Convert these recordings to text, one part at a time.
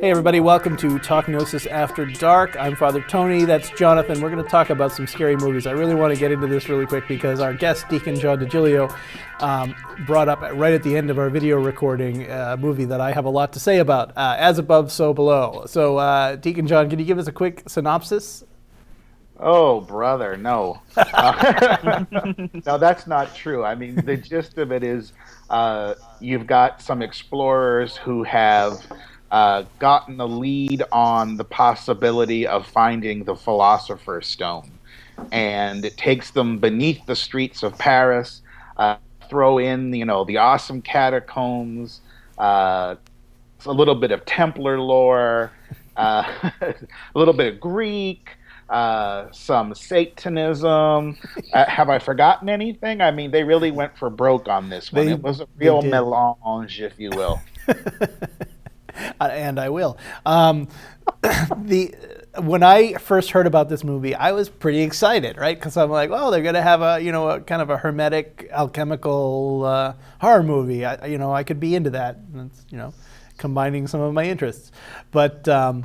Hey, everybody, welcome to Talk Gnosis After Dark. I'm Father Tony. That's Jonathan. We're going to talk about some scary movies. I really want to get into this really quick because our guest, Deacon John DiGilio, um, brought up right at the end of our video recording a movie that I have a lot to say about uh, As Above, So Below. So, uh, Deacon John, can you give us a quick synopsis? Oh, brother, no. Uh, no, that's not true. I mean, the gist of it is uh, you've got some explorers who have uh, gotten the lead on the possibility of finding the Philosopher's Stone. And it takes them beneath the streets of Paris, uh, throw in, you know, the awesome catacombs, uh, a little bit of Templar lore, uh, a little bit of Greek, uh, some Satanism. Uh, have I forgotten anything? I mean, they really went for broke on this one. They- it was a real melange, if you will. Uh, and I will. Um, the when I first heard about this movie, I was pretty excited, right? Because I'm like, well, they're gonna have a you know a kind of a hermetic alchemical uh, horror movie. I, you know, I could be into that. You know, combining some of my interests, but. Um,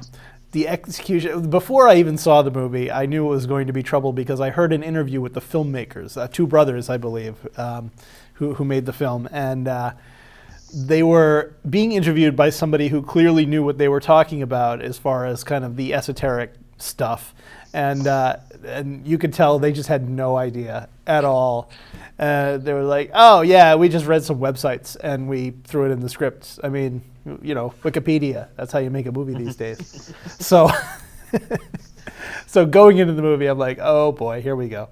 the execution before I even saw the movie, I knew it was going to be trouble because I heard an interview with the filmmakers, uh, two brothers, I believe, um, who, who made the film, and uh, they were being interviewed by somebody who clearly knew what they were talking about as far as kind of the esoteric stuff, and uh, and you could tell they just had no idea at all. Uh, they were like, "Oh yeah, we just read some websites and we threw it in the script." I mean, you know, Wikipedia. That's how you make a movie these days. so, so going into the movie, I'm like, "Oh boy, here we go,"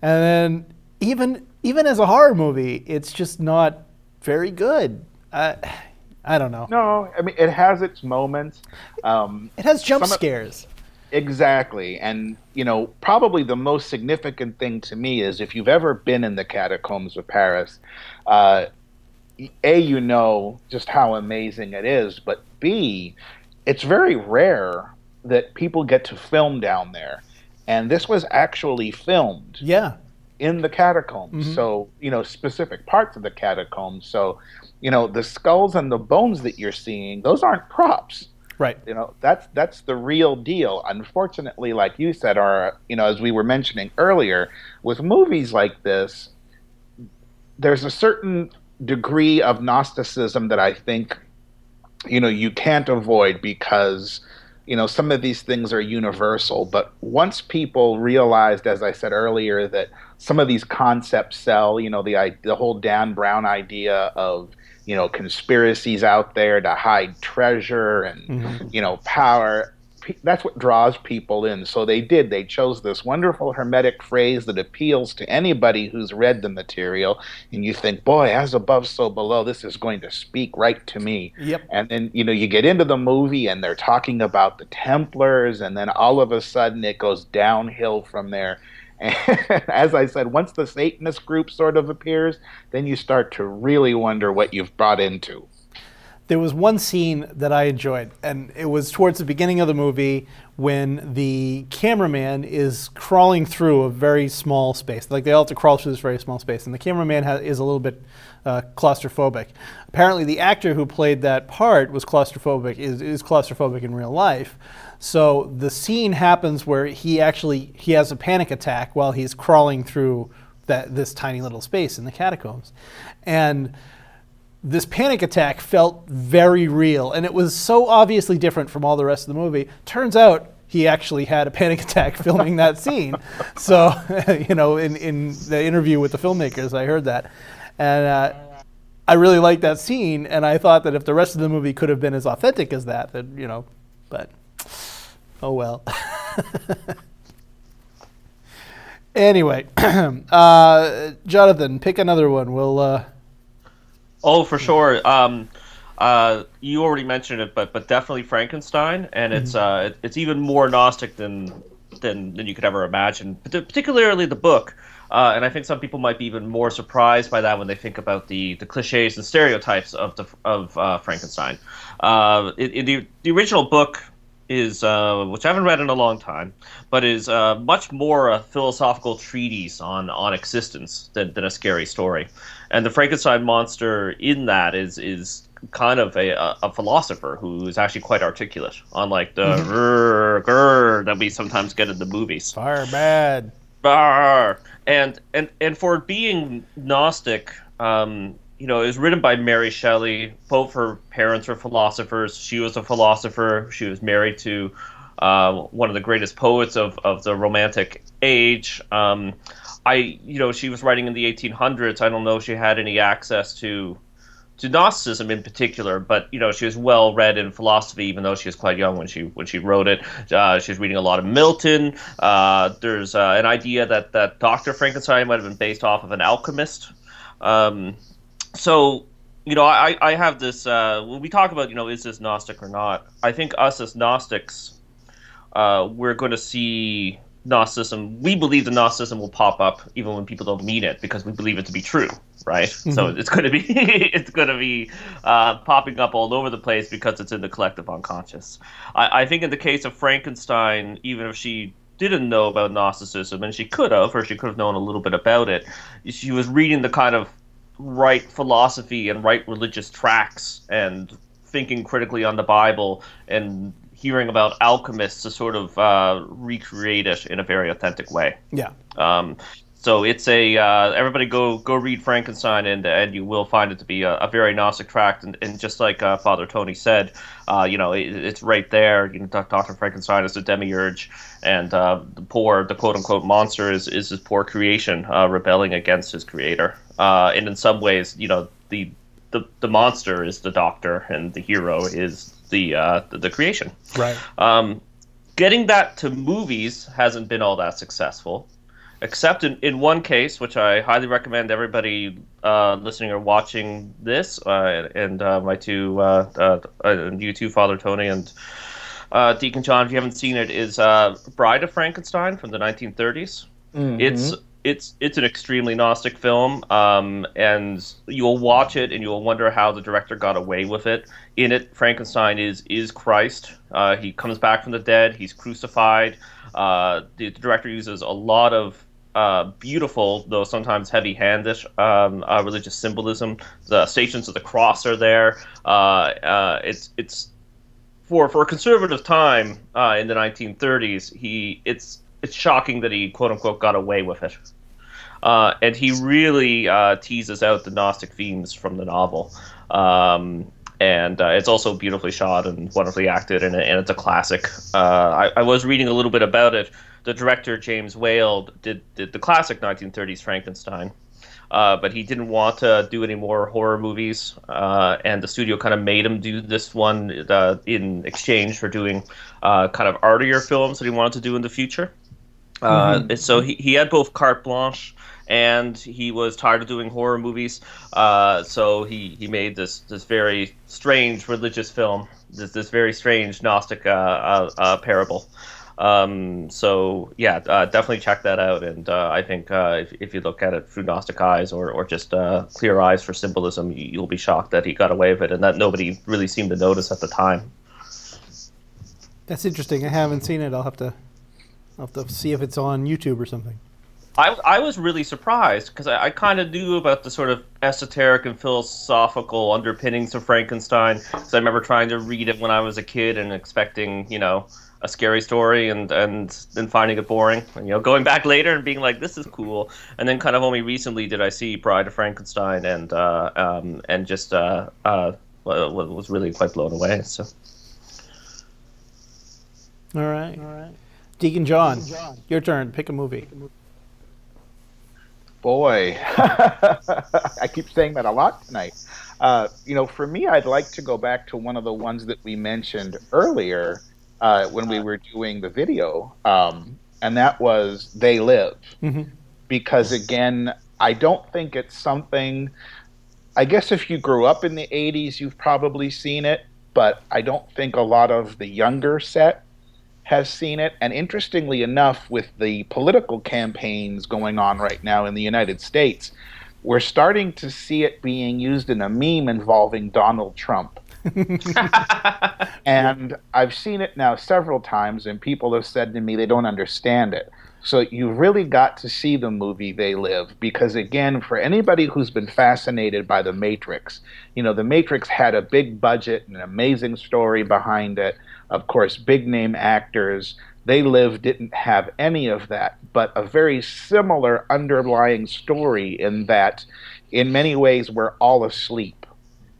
and then even even as a horror movie, it's just not very good. I, I don't know. No, I mean, it has its moments. Um, It has jump Some of- scares. Exactly. And, you know, probably the most significant thing to me is if you've ever been in the catacombs of Paris, uh, A, you know just how amazing it is, but B, it's very rare that people get to film down there. And this was actually filmed Yeah. In the catacombs. Mhm. So, you know, specific parts of the catacombs. So, you know, the skulls and the bones that you're seeing, those aren't props Right. you know that's that's the real deal unfortunately like you said are you know as we were mentioning earlier with movies like this there's a certain degree of gnosticism that i think you know you can't avoid because you know some of these things are universal but once people realized as i said earlier that some of these concepts sell you know the the whole dan brown idea of you know conspiracies out there to hide treasure and Mhm. you know power. That's what draws people in. So they did. They chose this wonderful hermetic phrase that appeals to anybody who's read the material. And you think boy as above so below. This is going to speak right to me. Yep. and then you know you get into the movie and they're talking about the templars. And then all of a sudden it goes downhill from there and as i said once the satanist group sort of appears then you start to really wonder what you've brought into There was one scene that I enjoyed, and it was towards the beginning of the movie when the cameraman is crawling through a very small space. Like they all have to crawl through this very small space, and the cameraman ha- is a little bit uh, claustrophobic. Apparently, the actor who played that part was claustrophobic. Is, is claustrophobic in real life. So the scene happens where he actually he has a panic attack while he's crawling through that this tiny little space in the catacombs, and this panic attack felt very real and it was so obviously different from all the rest of the movie. Turns out he actually had a panic attack filming that scene. So you know in, in the interview with the filmmakers i heard that. And uh, i really liked that scene and i thought that if the rest of the movie could have been as authentic as that that you know but oh well anyway uh, jonathan pick another one we'll uh, Oh, for sure. Um, uh, you already mentioned it, but but definitely Frankenstein, and it's uh, it- it's even more gnostic than than than you could ever imagine. Particularly the book, uh, and I think some people might be even more surprised by that when they think about the the cliches and stereotypes of the of uh, Frankenstein. Uh, it, it- the the original book is uh, which I haven't read in a long time, but is uh, much more a philosophical treatise on on existence than, than a scary story. And the Frankenstein monster in that is is kind of a, a philosopher who is actually quite articulate, unlike the grr, grr that we sometimes get in the movies. Fire bad. Brr. And and and for being Gnostic, um, you know, it was written by Mary Shelley. Both her parents were philosophers. She was a philosopher. She was married to uh, one of the greatest poets of, of the Romantic age. Um, I, you know, she was writing in the 1800s. I don't know if she had any access to to Gnosticism in particular, but you know she was well read in philosophy, even though she was quite young when she when she wrote it. Uh, she was reading a lot of Milton. Uh, there's uh, an idea that that Doctor Frankenstein might have been based off of an alchemist. Um, so you know, I, I have this uh, when we talk about you know is this Gnostic or not. I think us as Gnostics, uh, we're going to see Gnosticism, we believe the Gnosticism will pop up even when people don't mean it because we believe it to be true, right? Mm-hmm. So it's going to be it's going to be uh, popping up all over the place because it's in the collective unconscious. I, I think in the case of Frankenstein, even if she didn't know about Gnosticism, and she could have, or she could have known a little bit about it, she was reading the kind of right philosophy and right religious tracks and thinking critically on the Bible and hearing about alchemists to sort of uh, recreate it in a very authentic way. Yeah. Um, so it's a uh, everybody go go read Frankenstein and and you will find it to be a, a very Gnostic tract and, and just like uh, Father Tony said, uh, you know it, it's right there. You know, Doctor Frankenstein is a demiurge, and uh, the poor the quote unquote monster is is his poor creation uh, rebelling against his creator. Uh, and in some ways, you know the the the monster is the Doctor and the hero is the uh, the, the, creation. Right. Um, getting that to movies hasn't been all that successful, except in, in one case, which I highly recommend everybody uh, listening or watching this, uh, and uh, my two, uh, uh, you two, Father Tony and Deacon John, if you haven't seen it, is Bride of Frankenstein from the 1930s. Mm-hmm. It's it's it's an extremely gnostic film, um, and you'll watch it and you'll wonder how the director got away with it. In it, Frankenstein is is Christ. Uh, he comes back from the dead. He's crucified. Uh, the, the, director uses a lot of uh, beautiful, though sometimes heavy-handed, um, uh, religious symbolism. The stations of the cross are there. Uh, uh, it's it's for for a conservative time in the 1930s. He it's it's shocking that he quote unquote got away with it. Uh, and he really uh, teases out the Gnostic themes from the novel. Um, and uh, it's also beautifully shot and wonderfully acted, and, and it's a classic. Uh, I, I, was reading a little bit about it. The director James Whale did, did the classic 1930s Frankenstein, uh, but he didn't want to do any more horror movies, uh, and the studio kind of made him do this one in exchange for doing kind of artier films that he wanted to do in the future. Mm-hmm. So he, he had both carte blanche and he was tired of doing horror movies. Uh, so he, he made this this very strange religious film, this this very strange Gnostic uh, uh, uh parable. Um, so yeah, uh, definitely check that out. And uh, I think if, if you look at it through Gnostic eyes or, or just clear eyes for symbolism, you'll be shocked that he got away with it and that nobody really seemed to notice at the time. That's interesting. I haven't seen it. I'll have to I'll have to see if it's on YouTube or something. I, I was really surprised because I, I kind of knew about the sort of esoteric and philosophical underpinnings of Frankenstein. Because I remember trying to read it when I was a kid and expecting, you know, a scary story and and then finding it boring. And, you know, going back later and being like, this is cool. And then kind of only recently did I see Bride of Frankenstein and uh, um, and just uh, uh, was really quite blown away. So. All right. All right. Deacon John, Deacon John, your turn. Pick a movie. Boy, I keep saying that a lot tonight. Uh, you know, for me, I'd like to go back to one of the ones that we mentioned earlier uh, when we were doing the video, um, and that was They Live. Mm-hmm. Because again, I don't think it's something. I guess if you grew up in the 80s, you've probably seen it, but I don't think a lot of the younger set has seen it. And interestingly enough, with the political campaigns going on right now in the United States, we're starting to see it being used in a meme involving Donald Trump. and I've seen it now several times, and people have said to me they don't understand it. So you really got to see the movie They Live because, again, for anybody who's been fascinated by The Matrix, you know, The Matrix had a big budget, and an amazing story behind it, of course, big name actors. They Live didn't have any of that, but a very similar underlying story in that, in many ways, we're all asleep.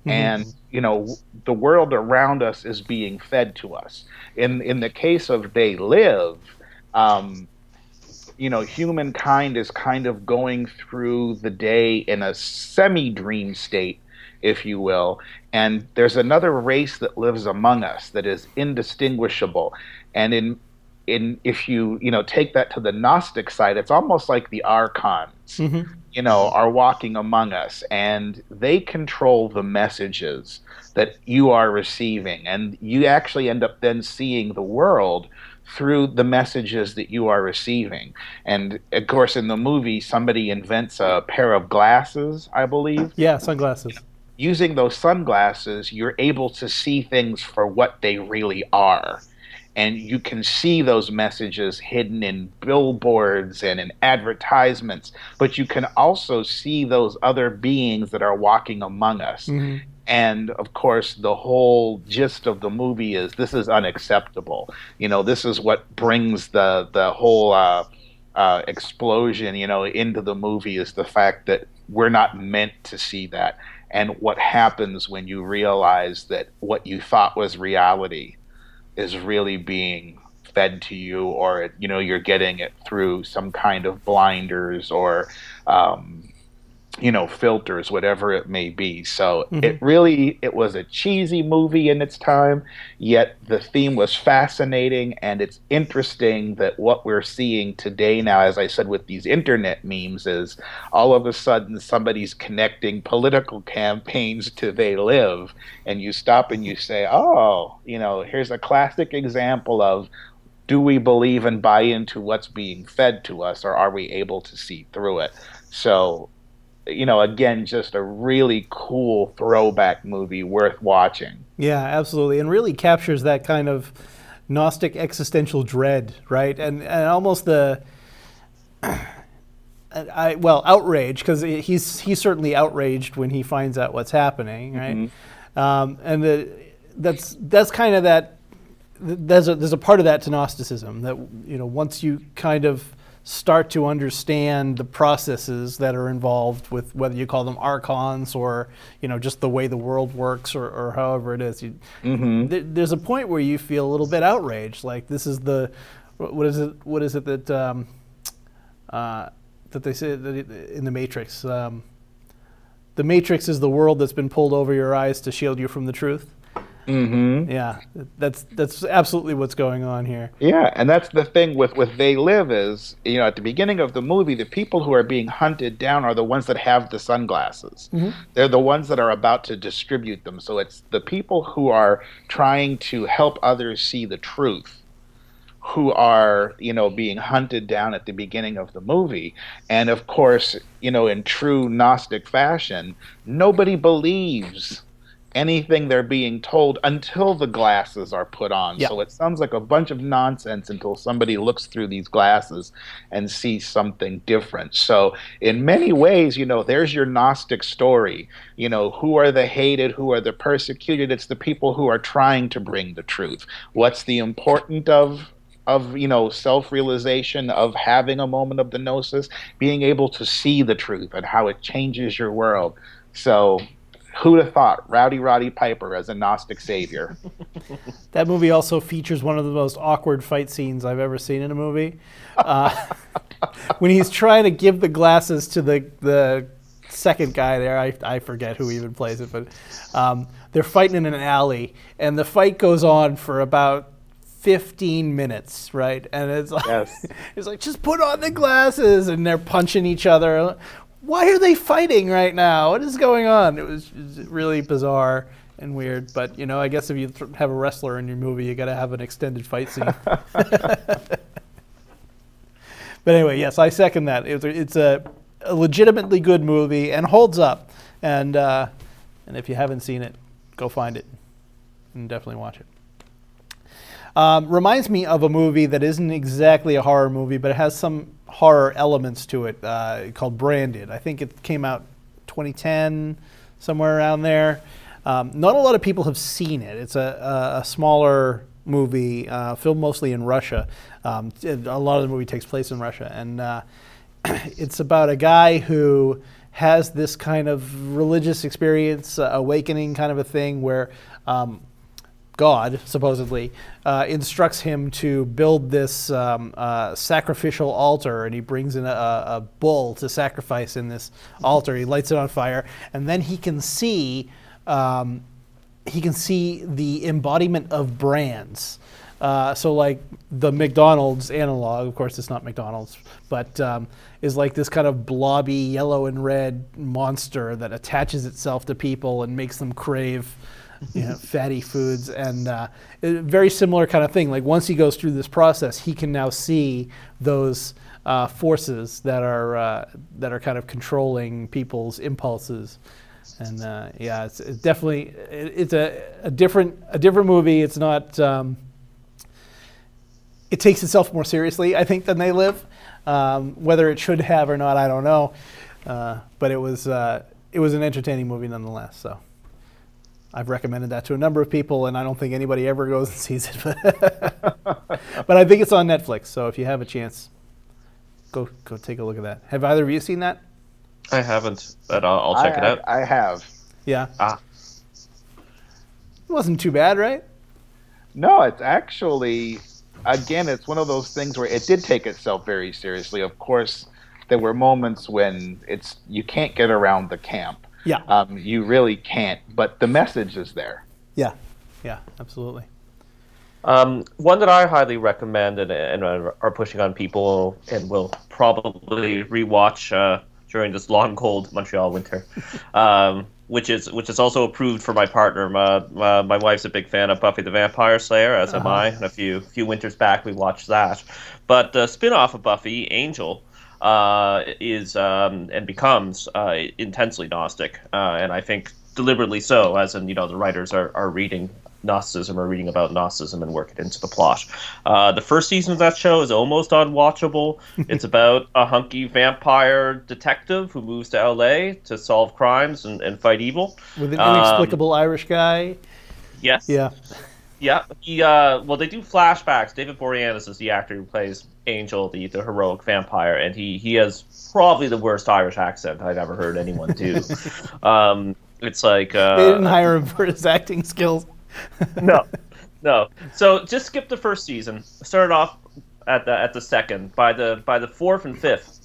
Mm-hmm. And, you know, the world around us is being fed to us. In, in the case of They Live, um, you know, humankind is kind of going through the day in a semi dream state, if you will. And there's another race that lives among us that is indistinguishable. And in in if you you know take that to the Gnostic side, it's almost like the archons, mm-hmm. you know, are walking among us, and they control the messages that you are receiving, and you actually end up then seeing the world through the messages that you are receiving. And of course, in the movie, somebody invents a pair of glasses, I believe. Yeah, sunglasses. Using those sunglasses, you're able to see things for what they really are. And you can see those messages hidden in billboards and in advertisements, but you can also see those other beings that are walking among us. Mm-hmm. And of course the whole gist of the movie is this is unacceptable. You know this is what brings the the whole uh, uh, explosion you know into the movie is the fact that we're not meant to see that. And what happens when you realize that what you thought was reality is really being fed to you or you know you're getting it through some kind of blinders or um, you know filters whatever it may be so mm-hmm. it really it was a cheesy movie in its time yet the theme was fascinating and it's interesting that what we're seeing today now as i said with these internet memes is all of a sudden somebody's connecting political campaigns to they live and you stop and you say oh you know here's a classic example of do we believe and buy into what's being fed to us or are we able to see through it so you know, again, just a really cool throwback movie worth watching. Yeah, absolutely, and really captures that kind of Gnostic existential dread, right? And and almost the. I, well, outrage because he's he's certainly outraged when he finds out what's happening, right? Mm-hmm. Um, and the, that's that's kind of that. There's a there's a part of that to Gnosticism that you know once you kind of start to understand the processes that are involved with whether you call them archons or you know just the way the world works or, or however it is you, mm-hmm. th- there's a point where you feel a little bit outraged like this is the what is it what is it that um, uh, that they say that in the matrix um, the matrix is the world that's been pulled over your eyes to shield you from the truth Mm-hmm. Yeah, that's that's absolutely what's going on here. Yeah, and that's the thing with with They Live is you know at the beginning of the movie, the people who are being hunted down are the ones that have the sunglasses. Mm-hmm. They're the ones that are about to distribute them. So it's the people who are trying to help others see the truth who are you know being hunted down at the beginning of the movie and of course you know in true gnostic fashion nobody believes anything they're being told until the glasses are put on. So it sounds like a bunch of nonsense until somebody looks through these glasses and sees something different. So in many ways, you know, there's your Gnostic story. You know, who are the hated, who are the persecuted? It's the people who are trying to bring the truth. What's the important of of you know self-realization of having a moment of the gnosis being able to see the truth and how it changes your world so who'd have thought Rowdy Roddy Piper as a Gnostic savior? that movie also features one of the most awkward fight scenes I've ever seen in a movie. Uh, when he's trying to give the glasses to the the second guy there, I, I forget who even plays it, but um, they're fighting in an alley, and the fight goes on for about 15 minutes, right? And it's like, yes. it's like, just put on the glasses, and they're punching each other why are they fighting right now? What is going on? It was, it really bizarre and weird. But you know, I guess if you th- have a wrestler in your movie, you got to have an extended fight scene. but anyway, yes, I second that. It's a, it's a, a legitimately good movie and holds up. And uh, and if you haven't seen it, go find it and definitely watch it. Um, reminds me of a movie that isn't exactly a horror movie, but it has some horror elements to it uh, called Branded. I think it came out 2010, somewhere around there. Um, not a lot of people have seen it. It's a, a, smaller movie, uh, filmed mostly in Russia. Um, a lot of the movie takes place in Russia, and uh, it's about a guy who has this kind of religious experience, uh, awakening kind of a thing, where um, God supposedly uh, instructs him to build this um, uh, sacrificial altar, and he brings in a, a bull to sacrifice in this altar. He lights it on fire, and then he can see um, he can see the embodiment of brands. Uh, so like the McDonald's analog, of course it's not McDonald's, but um, is like this kind of blobby yellow and red monster that attaches itself to people and makes them crave you know, fatty foods and uh, very similar kind of thing. Like once he goes through this process, he can now see those uh, forces that are uh, that are kind of controlling people's impulses. And uh, yeah, it's, it's definitely it, it's a, a different a different movie. It's not. Um, it takes itself more seriously, I think, than They Live. Um, whether it should have or not, I don't know. Uh, but it was uh, it was an entertaining movie nonetheless. So I've recommended that to a number of people, and I don't think anybody ever goes and sees it. but I think it's on Netflix, so if you have a chance, go go take a look at that. Have either of you seen that? I haven't, but I'll, I'll check I, it out. I have. Yeah, Ah, it wasn't too bad, right? No, it's actually, again, it's one of those things where it did take itself very seriously. Of course, there were moments when it's you can't get around the camp. Yeah, Um, you really can't, but the message is there. yeah, yeah, absolutely. Um, one that I highly recommend and, and are are pushing on people and will probably rewatch uh, during this long, cold Montreal winter, um, which is which is also approved for my partner. My, my, my wife's a big fan of Buffy the Vampire Slayer, as am I. And a few few winters back, we watched that. But the spin-off of Buffy, Angel, uh, is um, and becomes uh, intensely Gnostic, uh, and I think deliberately so, as in you know the writers are, are reading Gnosticism or reading about Gnosticism and work it into the plot. Uh, the first season of that show is almost unwatchable. it's about a hunky vampire detective who moves to LA to solve crimes and, and fight evil. With an Um, inexplicable Irish guy. Yes. Yeah, Yeah, he. Uh, well, they do flashbacks. David Boreanaz is the actor who plays Angel, the, the heroic vampire, and he he has probably the worst Irish accent I've ever heard anyone do. um, it's like uh, they didn't hire him for his acting skills. no, no. So just skip the first season. Started off at the at the second. By the by the fourth and fifth,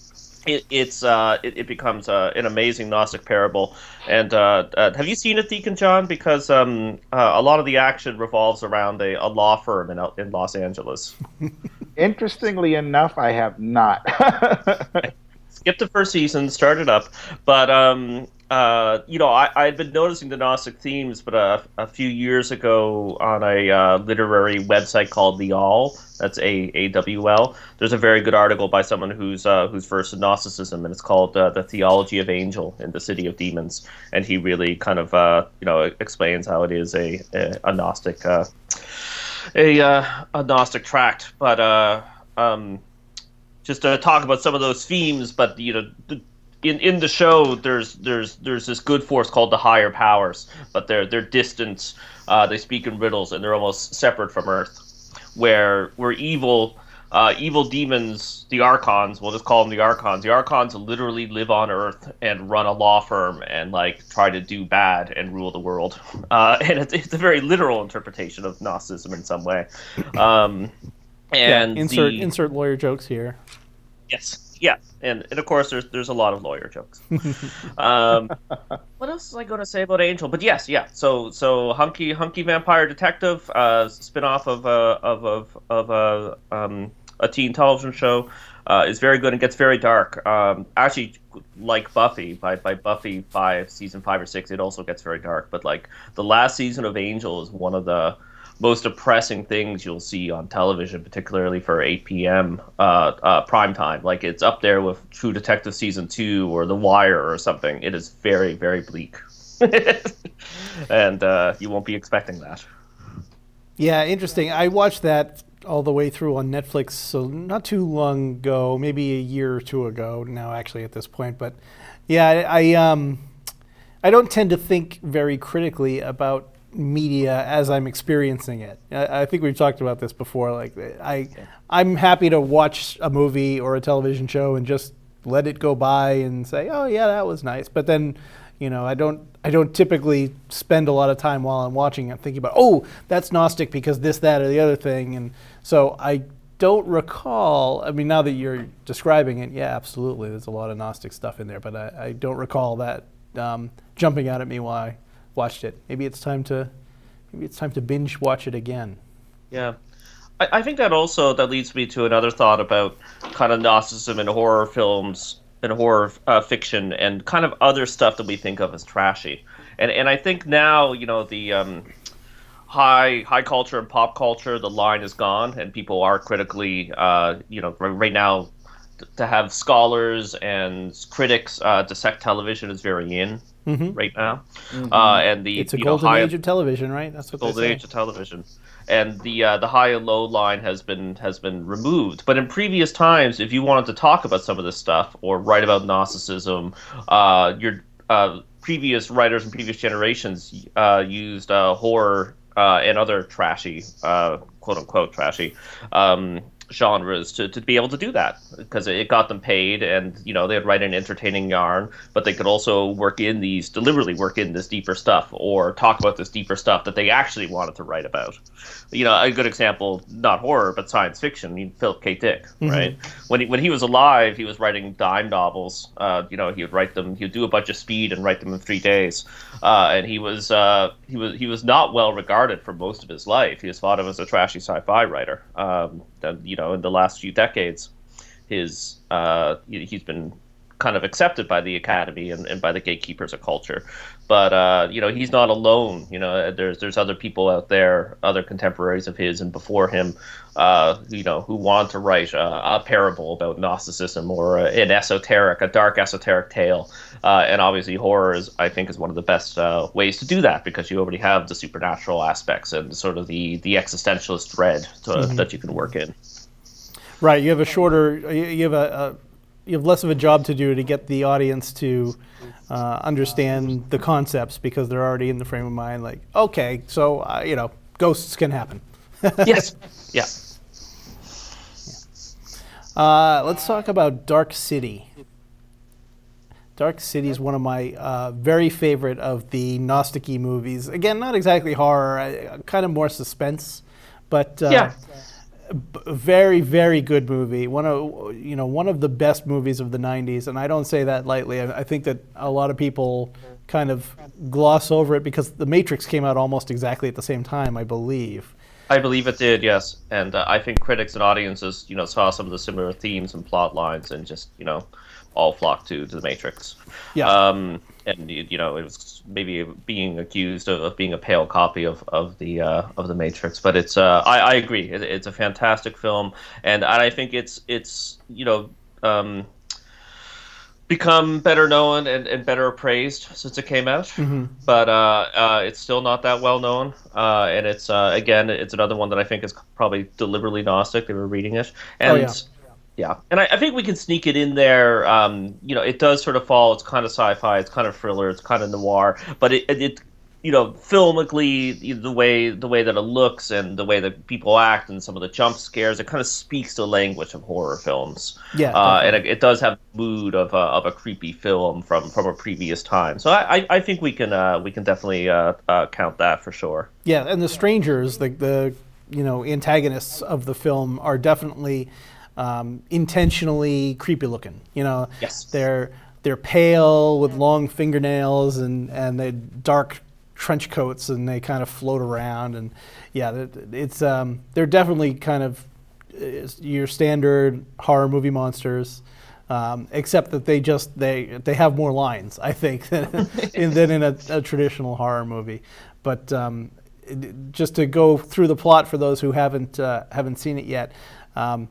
it, it's uh, it, it becomes uh, an amazing Gnostic parable. And uh, uh, have you seen it, Deacon John? Because um, uh, a lot of the action revolves around a, a law firm in in Los Angeles. Interestingly enough, I have not. skip the first season, started up. But um, uh, you know, I, had been noticing the Gnostic themes, but uh, a few years ago on a uh, literary website called The Awl, that's A A W L. There's a very good article by someone who's uh, who's versed in Gnosticism, and it's called uh, "The Theology of Angel in the City of Demons," and he really kind of uh, you know explains how it is a a, a Gnostic. Uh, a a Gnostic tract, but um, just to talk about some of those themes. But you know, in in the show, there's there's there's this good force called the higher powers, but they're they're distant. Uh, they speak in riddles, and they're almost separate from Earth, where where evil. Uh, evil demons, the Archons, we'll just call them the Archons. The Archons literally live on Earth and run a law firm and like try to do bad and rule the world. Uh, and it's, it's a very literal interpretation of Gnosticism in some way. Um, and yeah, insert the- insert lawyer jokes here. Yes, yeah, and and of course there's there's a lot of lawyer jokes. um, what else was I going to say about Angel? But yes, yeah. So so hunky hunky vampire detective, uh, spin off of uh, of of of a um, a teen television show. Uh, is very good and gets very dark. Um, actually, like Buffy, by, by Buffy five season five or six, it also gets very dark. But like the last season of Angel is one of the most depressing things you'll see on television, particularly for 8 p.m. Uh, uh, prime time. Like it's up there with True Detective season two or The Wire or something. It is very, very bleak, and uh, you won't be expecting that. Yeah, interesting. I watched that all the way through on Netflix, so not too long ago, maybe a year or two ago now, actually, at this point. But yeah, I, I um, I don't tend to think very critically about media as I'm experiencing it. I, I think we've talked about this before. Like, I, I'm happy to watch a movie or a television show and just let it go by and say, oh yeah, that was nice. But then, you know, I don't, I don't typically spend a lot of time while I'm watching it thinking about, oh, that's Gnostic because this, that, or the other thing. And so I don't recall. I mean, now that you're describing it, yeah, absolutely, there's a lot of Gnostic stuff in there. But I, I don't recall that um, jumping out at me I watched it. Maybe it's time to, maybe it's time to binge watch it again. Yeah. I, I think that also that leads me to another thought about kind of Gnosticism in horror films and horror uh, fiction and kind of other stuff that we think of as trashy. And and I think now you know the um, high high culture and pop culture the line is gone and people are critically uh, you know right now to have scholars and critics uh, dissect television is very in mm-hmm. right now, mm-hmm. uh, and the it's a golden know, high, age of television, right? That's what golden age of television, and the uh, the high and low line has been has been removed. But in previous times, if you wanted to talk about some of this stuff or write about Gnosticism, uh, your uh, previous writers and previous generations uh, used horror and other trashy, quote unquote trashy. Um, genres to, to be able to do that because it got them paid and you know they'd write an entertaining yarn but they could also work in these deliberately work in this deeper stuff or talk about this deeper stuff that they actually wanted to write about. You know a good example not horror but science fiction I mean, philip k. Dick mm-hmm. right? When he, when he was alive he was writing dime novels. Uh, you know he would write them he would do a bunch of speed and write them in three days. Uh, and he was uh, he was he was not well regarded for most of his life. He was thought of as a trashy sci-fi writer. Um, that, you know, in the last few decades, his uh, he's been kind of accepted by the academy and, and by the gatekeepers of culture. But uh, you know, he's not alone. You know, there's there's other people out there, other contemporaries of his and before him, uh, you know, who want to write a, a parable about Gnosticism or a, an esoteric, a dark esoteric tale. Uh, and obviously, horror is, I think, is one of the best uh, ways to do that because you already have the supernatural aspects and sort of the the existentialist dread to, mm-hmm. that you can work in. Right. You have a shorter. You have a, a you have less of a job to do to get the audience to uh, understand the concepts because they're already in the frame of mind. Like, okay, so uh, you know, ghosts can happen. yes. Yeah. Uh, let's talk about Dark City. Dark City is one of my uh, very favorite of the gnostic movies. Again, not exactly horror, kind of more suspense, but uh, yeah very very good movie. One of you know one of the best movies of the 90s and i don't say that lightly. I, I think that a lot of people kind of gloss over it because the matrix came out almost exactly at the same time i believe. I believe it did yes. And uh, i think critics and audiences you know saw some of the similar themes and plot lines and just you know all flocked to, to the matrix. Yeah. Um, and you know it was maybe being accused of, of being a pale copy of of the uh, of the Matrix. But it's uh, I, I agree, it, it's a fantastic film, and I think it's it's you know. Um, become better known and, and better appraised since it came out, mm-hmm. but uh, uh, it's still not that well known. Uh, and it's uh, again, it's another one that I think is probably deliberately gnostic. They were reading it, and oh, yeah. Yeah, and I, I, think we can sneak it in there. Um, you know, it does sort of fall. It's kind of sci-fi. It's kind of thriller. It's kind of noir. But it, it, it you know, filmically, the way the way that it looks and the way that people act and some of the jump scares, it kind of speaks the language of horror films. Yeah, uh, and it, it, does have the mood of a, of a creepy film from, from a previous time. So I, I think we can uh, we can definitely uh, uh, count that for sure. Yeah, and the strangers, the the you know antagonists of the film are definitely um, intentionally creepy looking. You know, yes. they're they're pale with long fingernails and and they dark trench coats and they kind of float around and yeah, it's um, they're definitely kind of your standard horror movie monsters. Um, except that they just they they have more lines, I think, than in, than in a, a traditional horror movie. But um, just to go through the plot for those who haven't uh, haven't seen it yet, um,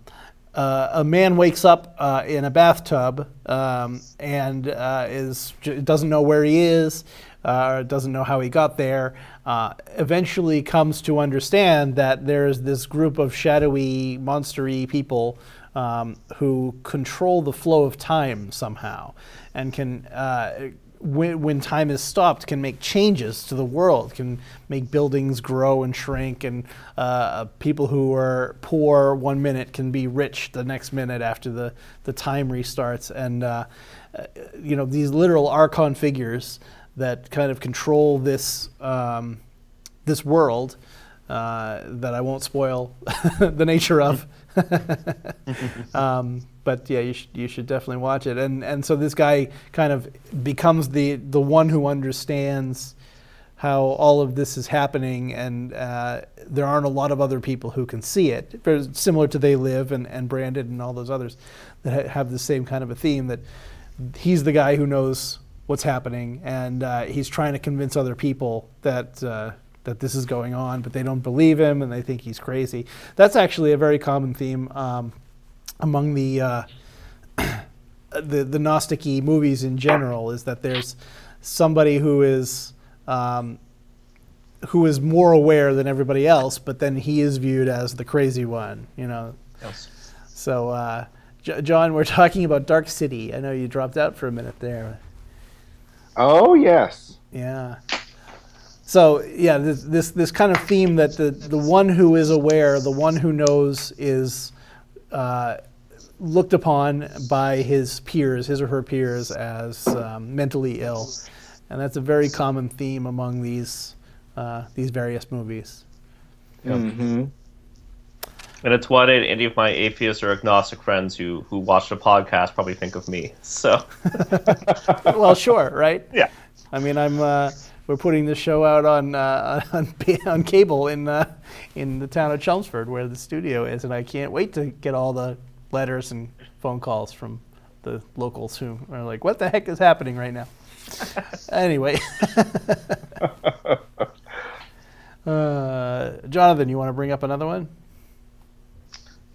uh, a man wakes up uh, in a bathtub um, and uh, is doesn't know where he is. uh, doesn't know how he got there, uh, eventually comes to understand that there's this group of shadowy, monstery people um, who control the flow of time somehow and can. When, when time is stopped, can make changes to the world, can make buildings grow and shrink, and uh, people who are poor one minute can be rich the next minute after the, the time restarts. And, uh you know, these literal archon figures that kind of control this, um, this world uh, that I won't spoil the nature of. um, but yeah, you should you should definitely watch it. And and so this guy kind of becomes the the one who understands how all of this is happening, and uh, there aren't a lot of other people who can see it. Very similar to They Live and, and Branded and all those others that have the same kind of a theme that he's the guy who knows what's happening, and uh, he's trying to convince other people that uh, that this is going on, but they don't believe him and they think he's crazy. That's actually a very common theme um, among the uh, the the gnostic movies in general. Is that there's somebody who is um, who is more aware than everybody else, but then he is viewed as the crazy one. You know. Yes. So. Uh, John, we're talking about Dark City. I know you dropped out for a minute there. Oh yes. Yeah. So yeah, this, this this kind of theme that the the one who is aware, the one who knows, is uh, looked upon by his peers, his or her peers, as um, mentally ill, and that's a very common theme among these uh, these various movies. Mm-hmm. And it's what any of my atheist or agnostic friends who who watch the podcast probably think of me. So, well, sure, right? Yeah. I mean, I'm. Uh, we're putting this show out on uh, on, on cable in uh, in the town of Chelmsford, where the studio is, and I can't wait to get all the letters and phone calls from the locals who are like, "What the heck is happening right now?" anyway, uh, Jonathan, you want to bring up another one?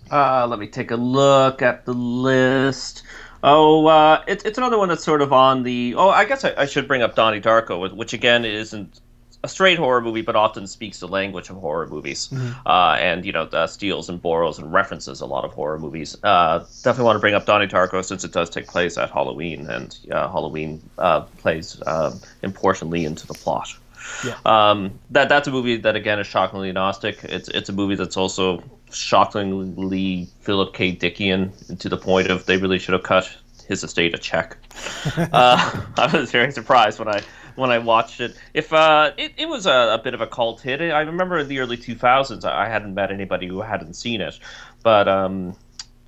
Uh, let me take a look at the list. Oh, uh, it's it's another one that's sort of on the. Oh, I guess I, I, should bring up Donnie Darko, which again isn't a straight horror movie, but often speaks the language of horror movies, mm-hmm. uh, and you know uh, steals and borrows and references a lot of horror movies. Uh, definitely want to bring up Donnie Darko since it does take place at Halloween, and uh, Halloween uh, plays uh, importantly into the plot. Yeah. Um, that that's a movie that again is shockingly gnostic. It's it's a movie that's also shockingly Philip K. Dickian to the point of they really should have cut his estate a check. uh, I was very surprised when I when I watched it. If uh, it, it was a, a, bit of a cult hit. I remember in the early 2000s, I hadn't met anybody who hadn't seen it, but um,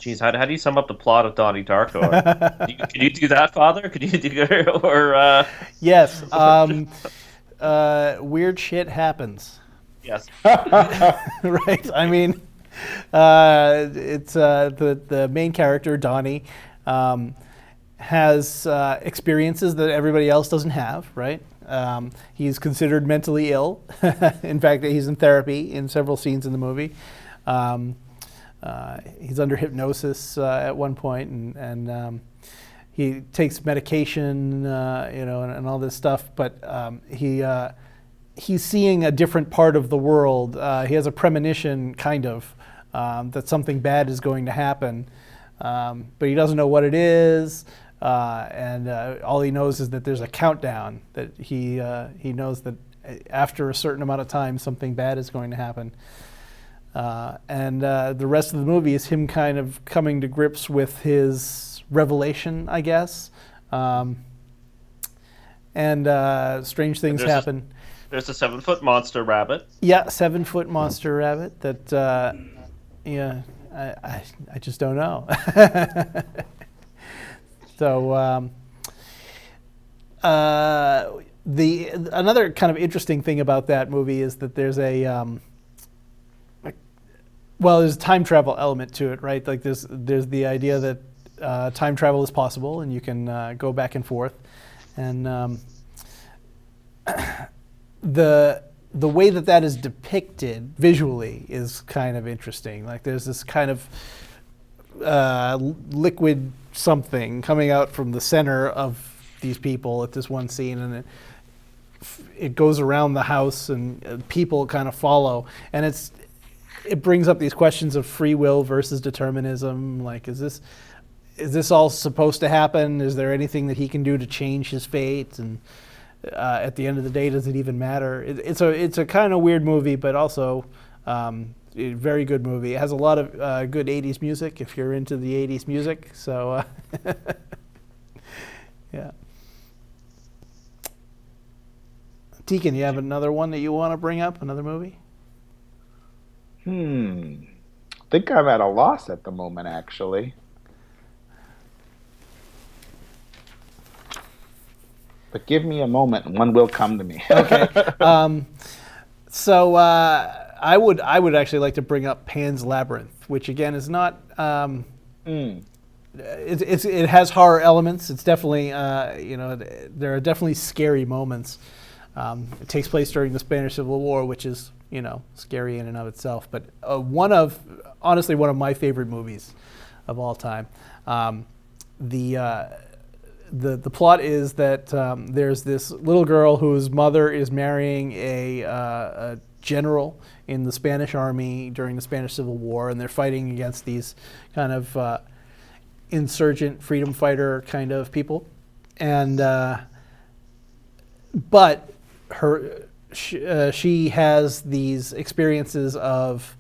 Geez, how, how do you sum up the plot of Donnie Darko? Can you do that, Father? Could you do or? Uh... Yes. Um, uh, weird shit happens. Yes. right. I mean, uh, it's uh, the the main character Donnie um, has uh, experiences that everybody else doesn't have. Right. Um, he's considered mentally ill. in fact, he's in therapy in several scenes in the movie. Um, uh, he's under hypnosis uh, at one point, and, and um, he takes medication, uh, you know, and, and, all this stuff. But um, he he's seeing a different part of the world. he has a premonition, kind of, um, that something bad is going to happen, um, but he doesn't know what it is. Uh, and uh, all he knows is that there's a countdown that he uh, he knows that after a certain amount of time something bad is going to happen. Uh, and uh, the rest of the movie is him kind of coming to grips with his revelation, I guess. Um, and uh, strange things there's happen. A, there's a seven foot monster rabbit. Yeah, seven foot monster rabbit that yeah, I, I, I just don't know. so um, uh, the another kind of interesting thing about that movie is that there's a um, well, there's a time travel element to it, right? Like there's there's the idea that uh, time travel is possible and you can uh, go back and forth, and um, the the way that that is depicted visually is kind of interesting. Like there's this kind of uh, liquid something coming out from the center of these people at this one scene, and it it goes around the house and uh, people kind of follow, and it's it brings up these questions of free will versus determinism. Like, is this is this all supposed to happen? Is there anything that he can do to change his fate? And uh, at the end of the day, does it even matter? It, it's a it's a kind of weird movie, but also um, a very good movie. It has a lot of uh, good '80s music if you're into the '80s music. So, uh, yeah. Deacon, you have another one that you want to bring up? Another movie? Hmm. I think I'm at a loss at the moment, actually. But give me a moment, and one will come to me. okay. Um, so uh, I would I would actually like to bring up Pan's Labyrinth, which again is not. Um, Mm. it, it's, it has horror elements. It's definitely, uh, you know, there are definitely scary moments. Um, it takes place during the Spanish Civil War, which is, you know, scary in and of itself. But uh, one of, honestly, one of my favorite movies of all time. Um, the, uh, the the plot is that um, there's this little girl whose mother is marrying a, uh, a general in the Spanish army during the Spanish Civil War, and they're fighting against these kind of uh, insurgent freedom fighter kind of people, and uh, but her she, uh, she has these experiences of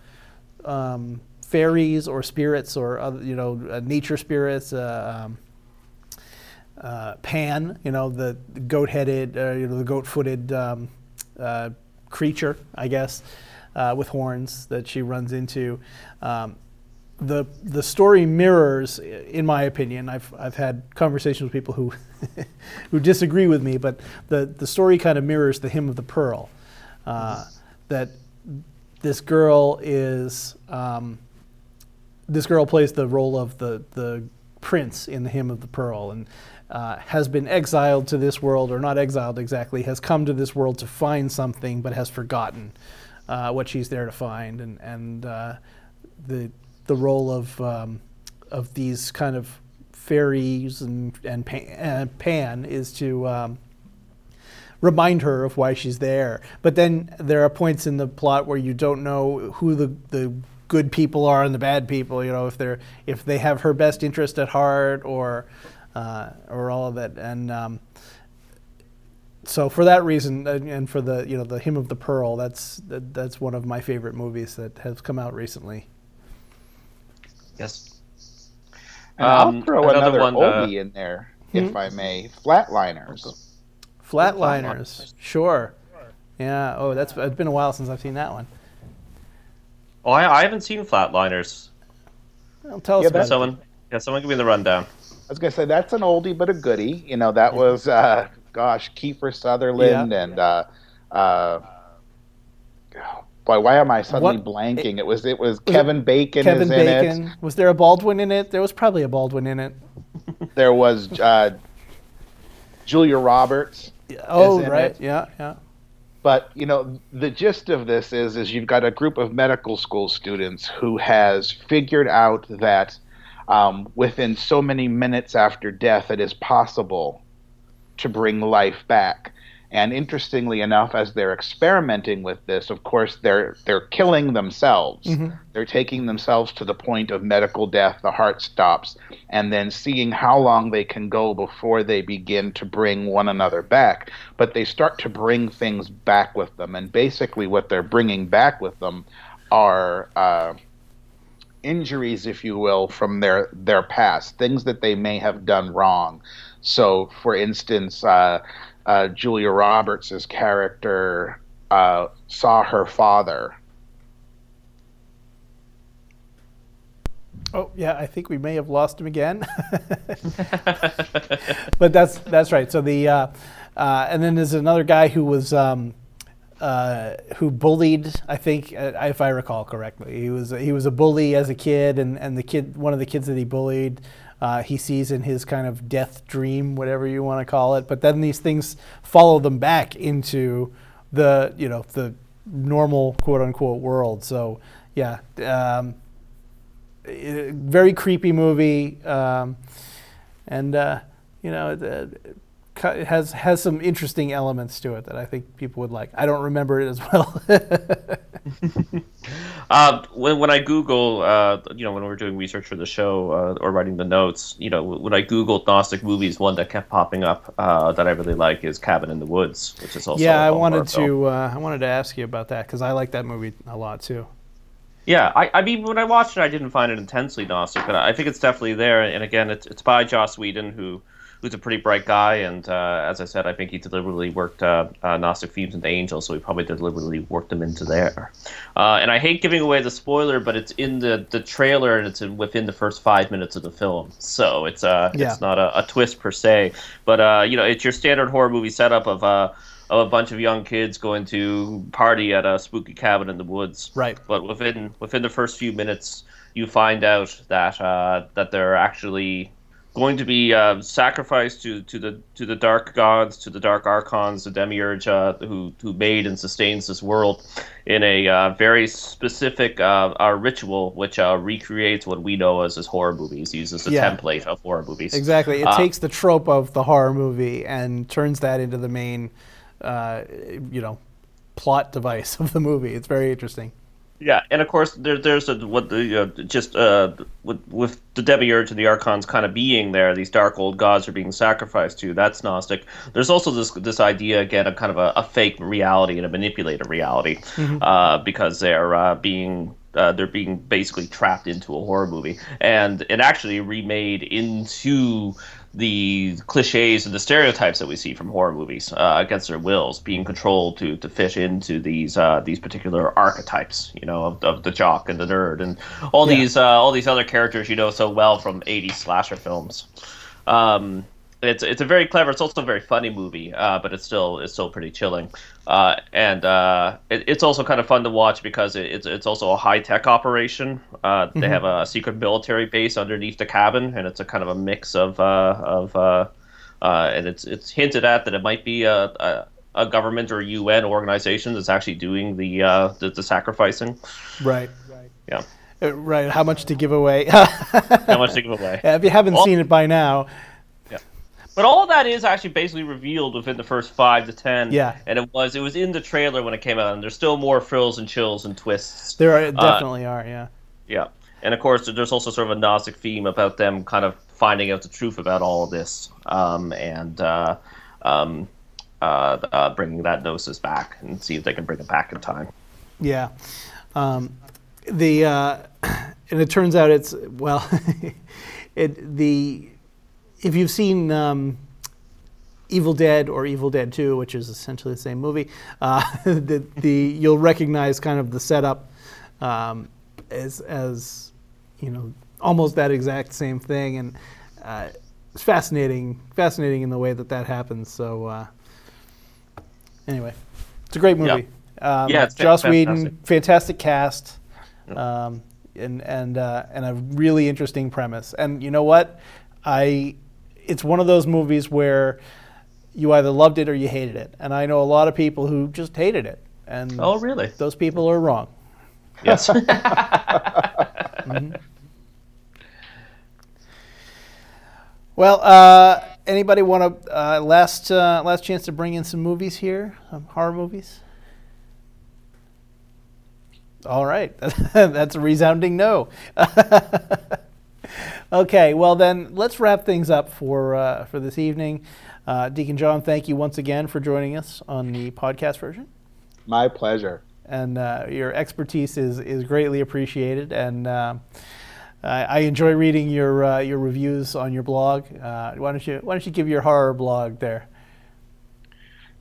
um, fairies or spirits or other, you know uh, nature spirits. Uh, um, uh, Pan, you know, the goat-headed, uh, you know, the goat-footed um, uh, creature, I guess, uh, with horns that she runs into. Um, the the story mirrors, in my opinion, I've I've had conversations with people who who disagree with me, but the the story kind of mirrors the Hymn of the Pearl, uh, that this girl is. Um, this girl plays the role of the, the prince in the Hymn of the Pearl and uh, has been exiled to this world, or not exiled exactly, has come to this world to find something but has forgotten uh, what she's there to find. And, and uh, the, the role of, um, of these kind of fairies and, and Pan, and Pan is to. Um, remind her of why she's there. But then there are points in the plot where you don't know who the, the good people are and the bad people. You know, if they're if they have her best interest at heart or uh, or all of it. And um, so for that reason, uh, and for the you know the Hymn of the Pearl, that's that, that's one of my favorite movies that has come out recently. Yes. And I'll Um, throw another another one, uh, oldie in there, Hmm? if I may. Flatliners. Flatliners, sure. Yeah. Oh, that's it's been a while since I've seen that one. Oh, I, I haven't seen Flatliners. Well, tell us Yeah, about that's- it. Someone, yeah, someone give me the rundown. I was gonna say that's an oldie but a goodie. You know, that was uh, gosh, Kiefer Sutherland Yeah. and uh, uh, boy, why am I suddenly What- blanking? It was it was it Kevin Bacon Kevin is in Bacon. Was there a Baldwin in it? There was probably a Baldwin in it. it. There was uh, Julia Roberts. Oh, in right. it. Yeah, yeah. But you know, the gist of this is is you've got a group of medical school students who has figured out that um, within so many minutes after death, it is possible to bring life back. And interestingly enough, as they're experimenting with this, of course, they're they're killing themselves. They're taking themselves to the point of medical death. The heart stops, and then seeing how long they can go before they begin to bring one another back. But they start to bring things back with them, and basically, what they're bringing back with them are. Uh, injuries, if you will, from their their past, things that they may have done wrong. So, for instance, uh, uh, Julia Roberts' character uh, saw her father. Oh, yeah. I think we may have lost him again. but that's that's right. So the uh, uh, and then there's another guy who was um, uh, who bullied. I think, uh, if I recall correctly, he was he was a bully as a kid, and, and the kid one of the kids that he bullied. Uh, he sees in his kind of death dream, whatever you want to call it, but then these things follow them back into the you know the normal quote unquote world. So yeah, um, eh, very creepy movie, um, and uh, you know, the, has has some interesting elements to it that I think people would like. I don't remember it as well. Uh, when when I Google, uh, you know, when we were doing research for the show uh, or writing the notes, you know, when I Googled Gnostic movies, one that kept popping up uh, that I really like is Cabin in the Woods, which is also yeah, a I wanted to uh, I wanted to ask you about that because I like that movie a lot too. Yeah, I, I mean, when I watched it, I didn't find it intensely Gnostic, but I think it's definitely there. And again, it's, it's by Joss Whedon, who who's a pretty bright guy, and uh, as I said, I think he deliberately worked uh, uh, Gnostic themes into Angels, so he probably deliberately worked them into there. Uh, and I hate giving away the spoiler, but it's in the, the trailer, and it's in, within the first five minutes of the film, so it's uh Yeah. it's not a, a twist per se, but uh, you know, it's your standard horror movie setup of uh. Of a bunch of young kids going to party at a spooky cabin in the woods, Right. but within within the first few minutes, you find out that uh, that they're actually going to be uh, sacrificed to, to the to the dark gods, to the dark archons, the demiurge uh, who who made and sustains this world in a uh, very specific uh, uh, ritual, which uh, recreates what we know as as horror movies, uses the Yeah. template of horror movies. Exactly. It Uh, takes the trope of the horror movie and turns that into the main, uh, you know, plot device of the movie. It's very interesting. Yeah, and of course there, there's a, what the uh, just uh, with, with the demiurge and the archons kind of being there, these dark old gods are being sacrificed to. That's Gnostic. There's also this this idea again of kind of a, a fake reality and a manipulated reality, uh, because they're uh, being uh, they're being basically trapped into a horror movie, and it actually remade into the cliches and the stereotypes that we see from horror movies uh, against their wills, being controlled to to fit into these uh, these particular archetypes, you know, of, of the jock and the nerd and all Yeah. these uh, all these other characters you know so well from '80s slasher films. Um, it's it's a very clever. It's also a very funny movie, uh, but it's still it's still pretty chilling, uh, and uh, it, it's also kind of fun to watch because it, it's it's also a high tech operation. Uh, They have a secret military base underneath the cabin, and it's a kind of a mix of uh, of uh, uh, and it's it's hinted at that it might be a, a a government or UN organization that's actually doing the uh, the, the sacrificing. Right. Right. Yeah, right. How much to give away? how much to give away? if you haven't Well- seen it by now, But all that is actually basically revealed within the first five to ten. Yeah. And it was it was in the trailer when it came out, and there's still more frills and chills and twists. there are, definitely are. Yeah. Yeah. And of course, there's also sort of a Gnostic theme about them kind of finding out the truth about all of this, um, and uh, um, uh, uh, bringing that gnosis back and see if they can bring it back in time. Yeah. Um, the uh, and it turns out it's well, it the if you've seen um, Evil Dead or Evil Dead Two, which is essentially the same movie, uh, the, the you'll recognize kind of the setup um, as as you know almost that exact same thing, and uh, it's fascinating, fascinating in the way that that happens. So uh, anyway, it's a great movie. Um, Yeah, Joss fantastic. Whedon, fantastic cast, um, and and uh, and a really interesting premise. And you know what, I it's one of those movies where you either loved it or you hated it. And I know a lot of people who just hated it, and Oh, really? those people are wrong. Yes. Well, uh, anybody want to uh, last uh, last chance to bring in some movies here, some horror movies? All right, that's a resounding no. okay, well then let's wrap things up for uh, for this evening. Uh, Deacon John, thank you once again for joining us on the podcast version, My pleasure. and uh, your expertise is is greatly appreciated. And uh, I, I enjoy reading your uh, your reviews on your blog. Uh, why don't you why don't you give your horror blog there?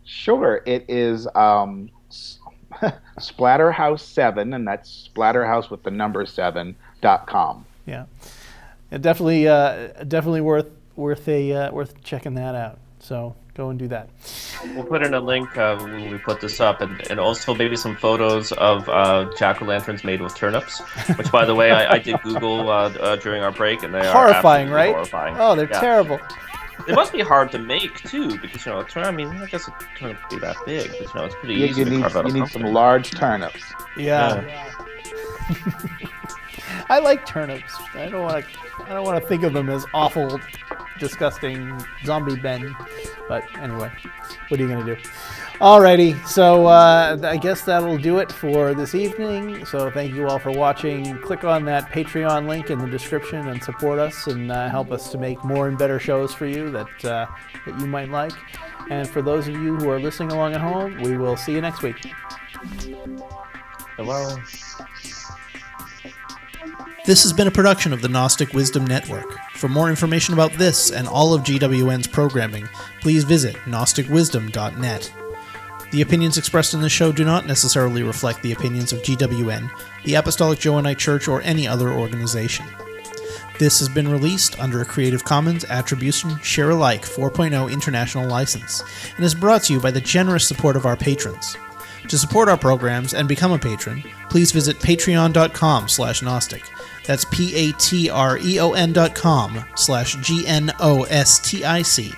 Sure, it is um, Splatterhouse Seven, and that's Splatterhouse with the number seven dot com. Yeah, Yeah, definitely uh, definitely worth worth a uh, worth checking that out. So go and do that. We'll put in a link uh, when we put this up, and, and also maybe some photos of uh, jack o' lanterns made with turnips. Which, by the way, I, I did Google uh, uh, during our break, and they are horrifying, absolutely right? Horrifying. Oh, they're Yeah. terrible. They must be hard to make too, because you know, a turn. I mean, I guess a turnip would be that big, but you know, it's pretty You, easy you to need carve out you a need pumpkin. some large turnips. Yeah. I like turnips. I don't want to. I don't want to think of them as awful, disgusting zombie men. But anyway, what are you going to do? Alrighty, so uh, I guess that'll do it for this evening. So thank you all for watching. Click on that Patreon link in the description and support us and uh, help us to make more and better shows for you that uh, that you might like. And for those of you who are listening along at home, we will see you next week. Hello. This has been a production of the Gnostic Wisdom Network. For more information about this and all of GWN's programming, please visit gnosticwisdom.net. The opinions expressed in this show do not necessarily reflect the opinions of GWN, the Apostolic Johannite Church, or any other organization. This has been released under a Creative Commons Attribution Share Alike 4.0 international license and is brought to you by the generous support of our patrons. To support our programs and become a patron, please visit patreon.com slash gnostic. That's p-a-t-r-e-o-n dot com slash g-n-o-s-t-i-c.